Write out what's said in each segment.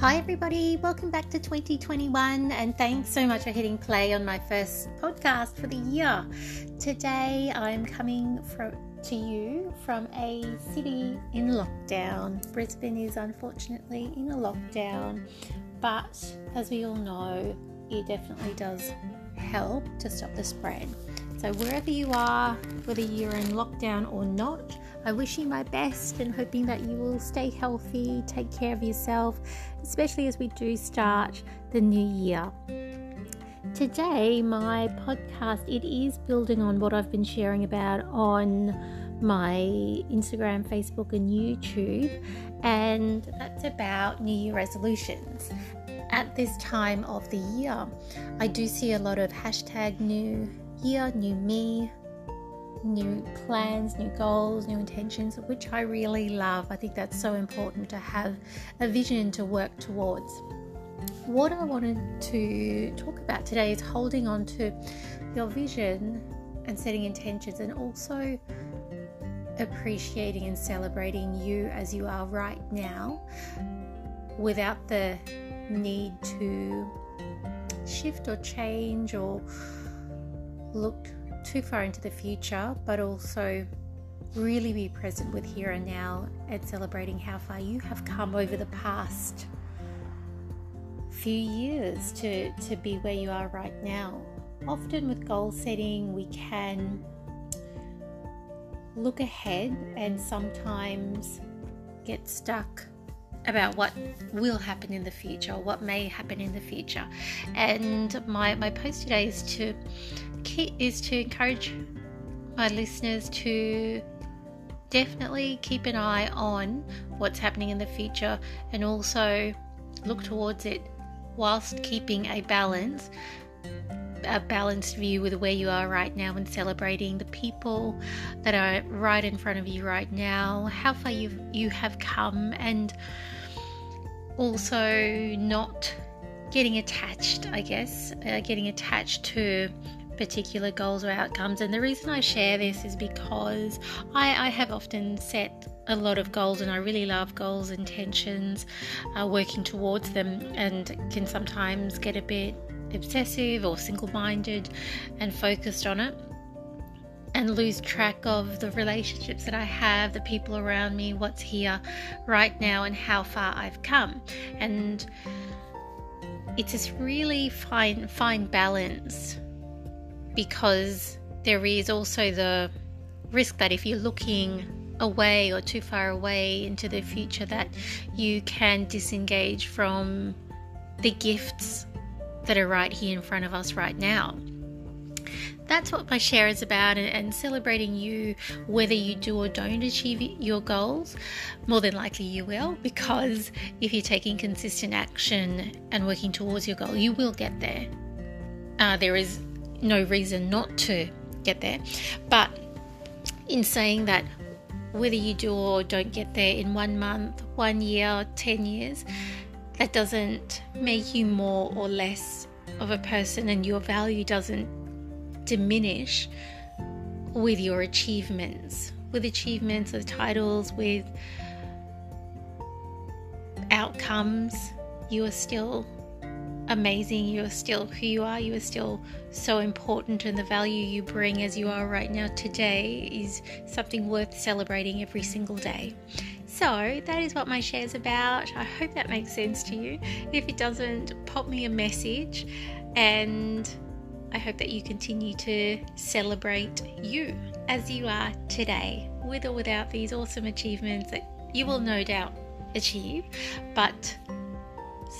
Hi, everybody. Welcome back to 2021, and thanks so much for hitting play on my first podcast for the year. Today, I'm coming from to you from a city in lockdown. Brisbane is unfortunately in a lockdown, but as we all know, it definitely does help to stop the spread. So, wherever you are, whether you're in lockdown or not, I wish you my best and hoping that you will stay healthy, take care of yourself, especially as we do start the new year. Today, my podcast it is building on what I've been sharing about on my Instagram, Facebook, and YouTube, and that's about New Year resolutions. At this time of the year, I do see a lot of hashtag new year, new me, new plans, new goals, new intentions, which I really love. I think that's so important to have a vision to work towards. What I wanted to talk about today is holding on to your vision and setting intentions, and also appreciating and celebrating you as you are right now without the need to shift or change or look too far into the future, but also really be present with here and now and celebrating how far you have come over the past few years to, to be where you are right now. Often with goal setting, we can look ahead and sometimes get stuck about what will happen in the future or what may happen in the future. And my, my post today is to keep, is to encourage my listeners to definitely keep an eye on what's happening in the future and also look towards it whilst keeping a balance a balanced view with where you are right now and celebrating the people that are right in front of you right now, how far you you have come, and also not getting attached. I guess uh, getting attached to particular goals or outcomes. And the reason I share this is because I, I have often set a lot of goals and I really love goals, intentions, uh, working towards them, and can sometimes get a bit obsessive or single minded and focused on it and lose track of the relationships that I have, the people around me, what's here right now, and how far I've come. And it's this really fine fine balance because there is also the risk that if you're looking away or too far away into the future that you can disengage from the gifts that are right here in front of us right now. That's what my share is about, and, celebrating you whether you do or don't achieve your goals. More than likely, you will, because if you're taking consistent action and working towards your goal, you will get there. Uh, there is no reason not to get there. But in saying that, whether you do or don't get there in one month, one year, 10 years, that doesn't make you more or less of a person, and your value doesn't diminish with your achievements, with achievements, with titles, with outcomes. You are still amazing. You are still who you are. You are still so important, and the value you bring as you are right now today is something worth celebrating every single day. So, that is what my share is about. I hope that makes sense to you. If it doesn't, pop me a message, and I hope that you continue to celebrate you as you are today, with or without these awesome achievements that you will no doubt achieve. But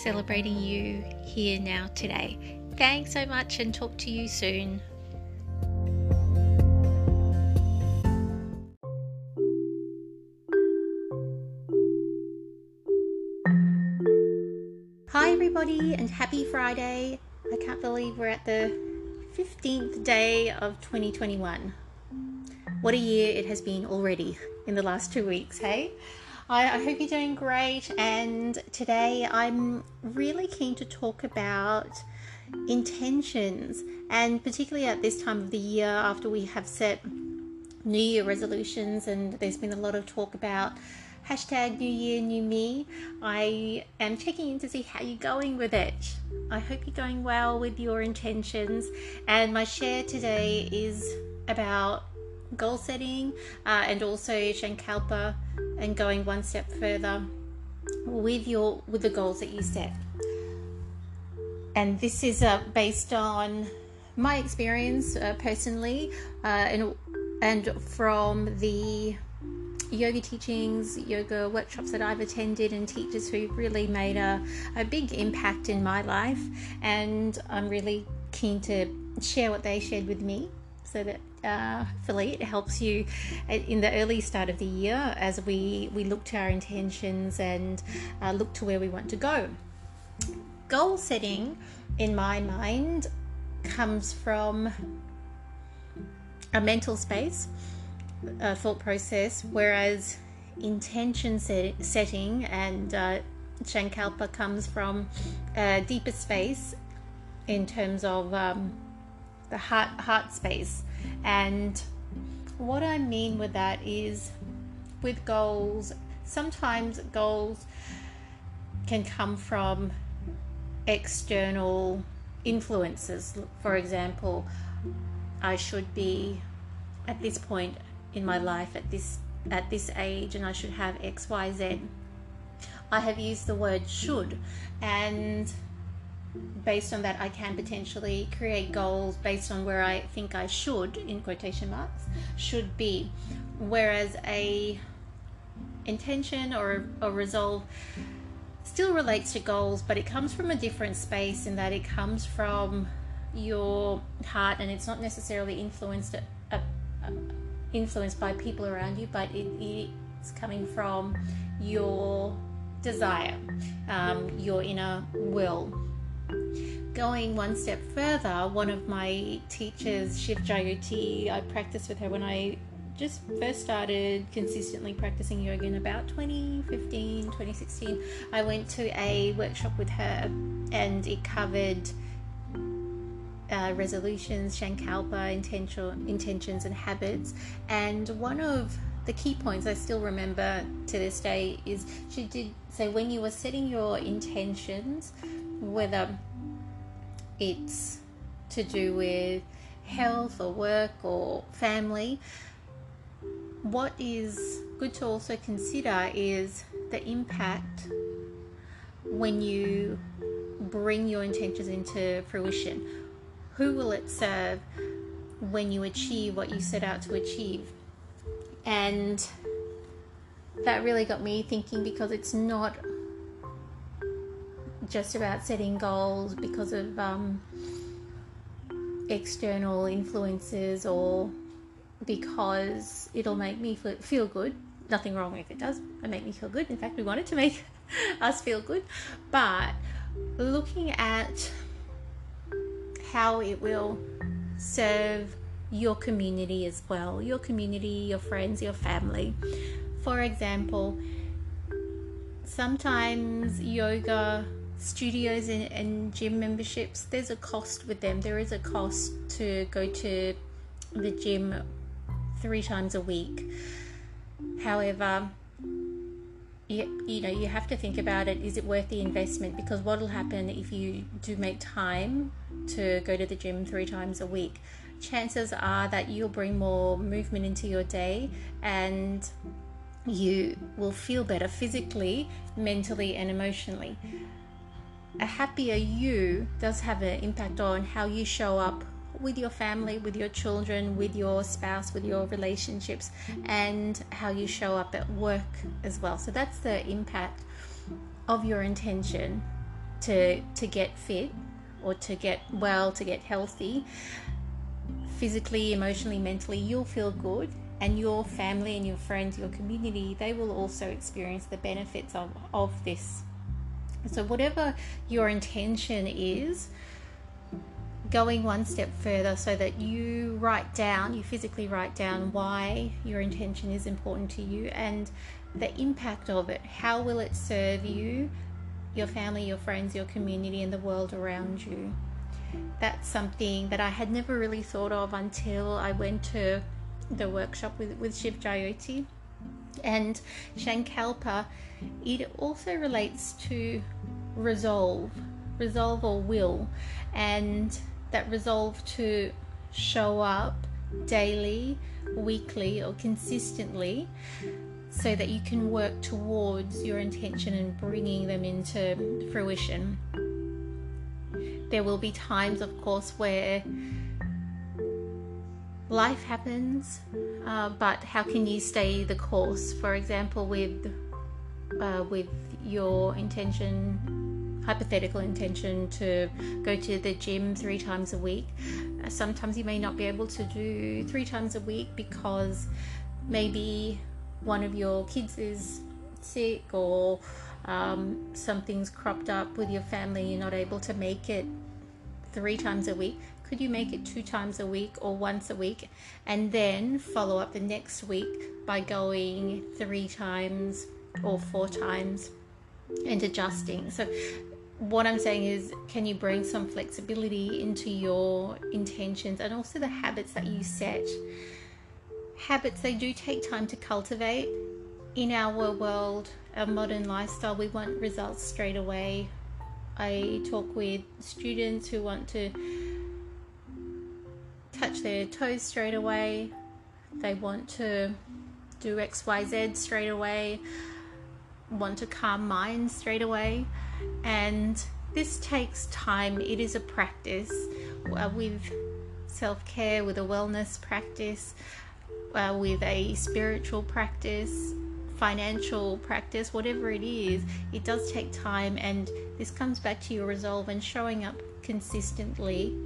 celebrating you here now today. Thanks so much and talk to you soon. Happy Friday. I can't believe we're at the 15th day of 2021. What a year it has been already in the last two weeks, hey? I, I hope you're doing great. And today I'm really keen to talk about intentions, and particularly at this time of the year after we have set New Year resolutions, and there's been a lot of talk about Hashtag New Year, New Me. I am checking in to see how you're going with it. I hope you're going well with your intentions. And my share today is about goal setting uh, and also Sankalpa and going one step further with your with the goals that you set. And this is uh, based on my experience uh, personally uh, and and from the yoga teachings, yoga workshops that I've attended, and teachers who really made a, a big impact in my life. And I'm really keen to share what they shared with me so that uh, hopefully it helps you in the early start of the year as we, we look to our intentions and uh, look to where we want to go. Goal setting, in my mind, comes from a mental space uh, thought process, whereas intention set- setting and uh, Sankalpa comes from a deeper space in terms of um, the heart heart space. And what I mean with that is with goals, sometimes goals can come from external influences. For example, I should be at this point in my life at this at this age and I should have XYZ. I have used the word should and based on that I can potentially create goals based on where I think I should in quotation marks should be whereas a intention or a resolve still relates to goals but it comes from a different space in that it comes from your heart and it's not necessarily influenced uh, uh, influenced by people around you, but it, it's coming from your desire, um, your inner will. Going one step further, one of my teachers, Shiv Jayoti, I practiced with her when I just first started consistently practicing yoga in about 2015, 2016. I went to a workshop with her and it covered uh, resolutions, Shankalpa, intention, intentions, and habits. And one of the key points I still remember to this day is she did say when you were setting your intentions, whether it's to do with health or work or family, what is good to also consider is the impact when you bring your intentions into fruition who will it serve when you achieve what you set out to achieve? And that really got me thinking because it's not just about setting goals because of um, external influences or because it'll make me feel good. Nothing wrong if it does. It make me feel good. In fact, we want it to make us feel good. But looking at how it will serve your community as well your community, your friends, your family. For example, sometimes yoga studios and, and, gym memberships, there's a cost with them. There is a cost to go to the gym three times a week. However, you, you know you have to think about it. Is it worth the investment? Because what will happen if you do make time to go to the gym three times a week? Chances are that you'll bring more movement into your day and you will feel better physically mentally and emotionally. A happier you does have an impact on how you show up with your family, with your children, with your spouse, with your relationships, and how you show up at work as well. So that's the impact of your intention to to get fit or to get well, to get healthy, physically, emotionally, mentally, you'll feel good and your family and your friends, your community, they will also experience the benefits of, of this. So, whatever your intention is, going one step further so that you write down, you physically write down why your intention is important to you and the impact of it. How will it serve you, your family, your friends, your community, and the world around you? That's something that I had never really thought of until I went to the workshop with, with Shiv Jayoti. And Shankalpa, it also relates to resolve, resolve or will, and that resolve to show up daily, weekly, or consistently so that you can work towards your intention and bringing them into fruition. There will be times, of course, where life happens, uh, but how can you stay the course? For example, with uh, with your intention, hypothetical intention to go to the gym three times a week. Uh, sometimes you may not be able to do three times a week because maybe one of your kids is sick or um, something's cropped up with your family, you're not able to make it three times a week. Could you make it two times a week or once a week and then follow up the next week by going three times or four times and adjusting? So, what I'm saying is, can you bring some flexibility into your intentions and also the habits that you set? habits they do take time to cultivate. In our world our modern lifestyle we want results straight away. I talk with students who want to touch their toes straight away. They want to do xyz straight away want to calm minds straight away. And this takes time. It is a practice uh, with self-care with a wellness practice uh, with a spiritual practice, financial practice, whatever it is, it does take time. And this comes back to your resolve and showing up consistently,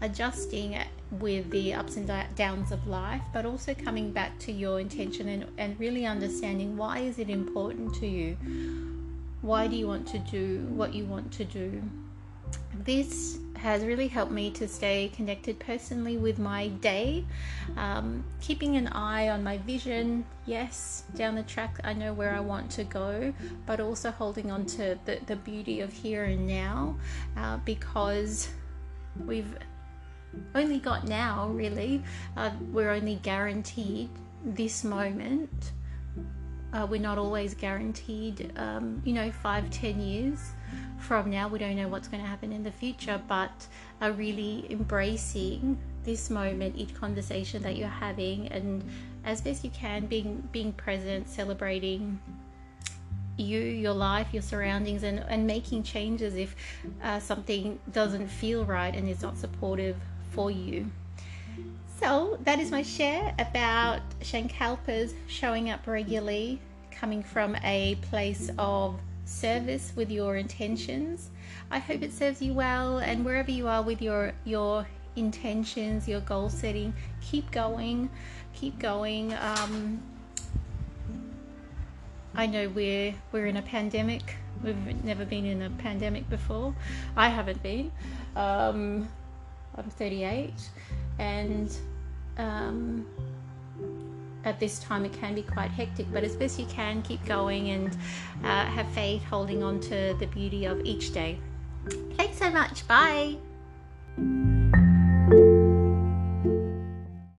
adjusting with the ups and downs of life, but also coming back to your intention and, and really understanding why is it important to you? Why do you want to do what you want to do? This has really helped me to stay connected personally with my day. Um, keeping an eye on my vision, yes, down the track, I know where I want to go, but also holding on to the, the beauty of here and now uh, because we've only got now, really. Uh, we're only guaranteed this moment. Uh, we're not always guaranteed, um, you know, five, ten years from now. We don't know what's going to happen in the future, but are really embracing this moment, each conversation that you're having, and as best you can, being being present, celebrating you, your life, your surroundings, and, and making changes if uh, something doesn't feel right and is not supportive for you. So, that is my share about Shankalpas showing up regularly, coming from a place of service with your intentions. I hope it serves you well and wherever you are with your your intentions, your goal setting, keep going, keep going. Um, I know we're we're in a pandemic. We've never been in a pandemic before. I haven't been. Um, I'm 38, and um, at this time it can be quite hectic, but as best you can, keep going and uh, have faith, holding on to the beauty of each day. Thanks so much. Bye.